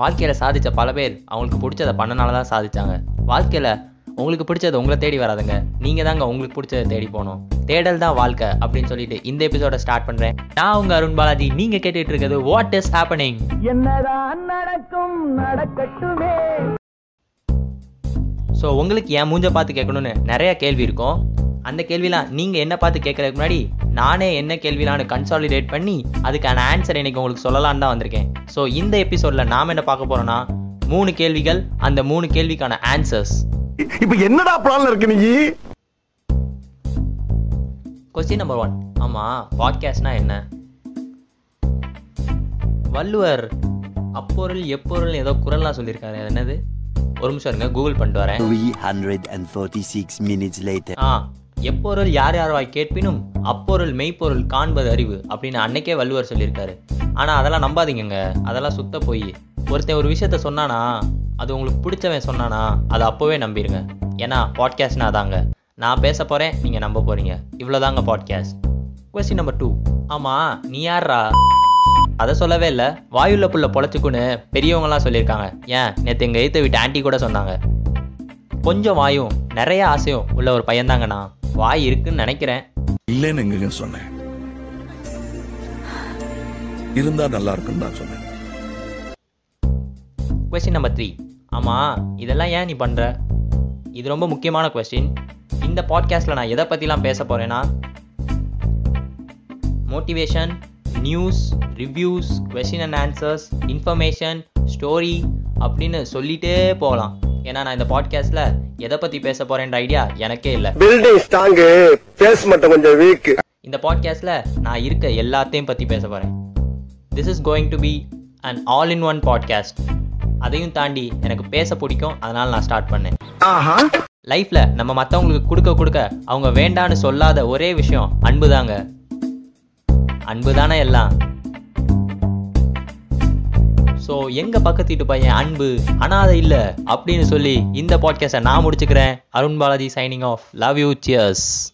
வாழ்க்கையில் சாதித்த பல பேர் அவங்களுக்கு பிடிச்சதை பண்ணனால தான் சாதிச்சாங்க. வாழ்க்கையில் உங்களுக்கு பிடிச்சது உங்களை தேடி வராதுங்க. நீங்கள் தாங்க உங்களுக்கு பிடிச்சதை தேடி போகணும். தேடல் தான் வாழ்க்கை அப்படின்னு சொல்லிட்டு இந்த எபிசோட ஸ்டார்ட் பண்ணுறேன் நான் உங்கள் அருண் பாலாஜி. நீங்கள் கேட்டுட்டு இருக்கிறது வாட் இஸ் ஹேப்பனிங் என்னதான் நடக்கும்? நடக்கட்டுமே. ஸோ உங்களுக்கு என் மூஞ்ச பார்த்து கேட்கணும்னு நிறைய கேள்வி இருக்கும். அந்த கேள்விலாம் நீங்கள் என்ன பார்த்து கேட்கறதுக்கு முன்னாடி நானே என்ன கேள்விலான்னு கன்சாலிடேட் பண்ணி அதுக்கான ஆன்சர் இன்னைக்கு உங்களுக்கு சொல்லலான்னு தான் வந்திருக்கேன். ஸோ இந்த எபிசோடில் நாம் என்ன பார்க்க போகிறோம்னா மூணு கேள்விகள் அந்த மூணு கேள்விக்கான ஆன்சர்ஸ் இப்ப என்னடா பிளான்ல இருக்கு நீ? கொஸ்டின் நம்பர் ஒன் ஆமாம் பாட்காஸ்ட்னா என்ன? வள்ளுவர் அப்பொருள் எப்பொருள் ஏதோ குரல்லாம் சொல்லியிருக்காரு. என்னது? ஒரு நிமிஷம் இருங்க கூகுள் பண்ணிட்டு வரேன். 346 minutes later. ஆ எப்பொருள் யார் யார்வாய் கேட்பினும் அப்பொருள் மெய்ப்பொருள் காண்பது அறிவு அப்படின்னு அன்னைக்கே வள்ளுவர் சொல்லியிருக்காரு. ஆனால் அதெல்லாம் நம்பாதீங்கங்க. அதெல்லாம் சுத்த போய். ஒருத்தன் ஒரு விஷயத்த சொன்னானா அது உங்களுக்கு பிடிச்சவன் சொன்னானா அதை அப்போவே நம்பிடுங்க ஏன்னா பாட்காஸ்ட்னா அதாங்க. நான் பேச போகிறேன் நீங்கள் நம்ப போகிறீங்க இவ்வளோதாங்க பாட்காஸ்ட் கொஸ்டின் நம்பர் டூ ஆமாம் நீ யார்ரா அதை சொல்லவே இல்லை. வாயுள்ள புள்ள பொழைச்சுக்குன்னு பெரியவங்கலாம் சொல்லியிருக்காங்க. ஏன்? நேற்று எங்கள் எய்த்த வீட்டு ஆன்ட்டி கூட சொன்னாங்க. கொஞ்சம் வாயும் நிறைய ஆசையும் உள்ள ஒரு பையன்தாங்கண்ணா. வாய் இருக்குன்னு நினைக்கிறேன். இல்லைன்னு எங்க சொன்னேன்? இருந்தா நல்லா இருக்குன்னு தான் சொன்னேன். கொஸ்டின் நம்பர் த்ரீ ஆமாம் இதெல்லாம் ஏன் நீ பண்ணுற இது ரொம்ப முக்கியமான கொஸ்டின் இந்த பாட்காஸ்ட்டில் நான் எதை பற்றிலாம் பேச போகிறேன்னா motivation news reviews question and answers information story அப்படின்னு சொல்லிட்டே போகலாம். ஏன்னா நான் இந்த பாட்காஸ்ட்டில் எதை பற்றி பேச போகிறேன்ற ஐடியா எனக்கே இல்லை. பில்டிங் ஸ்ட்ராங்கு பேஸ் மட்டும் கொஞ்சம் வீக் இந்த பாட்காஸ்ட்டில் நான் இருக்க எல்லாத்தையும் பற்றி பேச போகிறேன் this is going to be an all in one podcast அதையும் தாண்டி எனக்கு பேச பிடிக்கும் அதனால் நான் ஸ்டார்ட் பண்ணேன். ஆஹா. லைஃப்பில் நம்ம மற்றவங்களுக்கு கொடுக்க கொடுக்க அவங்க வேண்டான்னு சொல்லாத ஒரே விஷயம் அன்பு தாங்க அன்பு தானே எல்லாம்? ஸோ எங்க பக்கத்து வீட்டு பையன் அன்பு அனாதை இல்லை அப்படின்னு சொல்லி இந்த பாட்காஸ்ட்டை நான் முடிச்சுக்கிறேன். Arun Balaji signing off love you cheers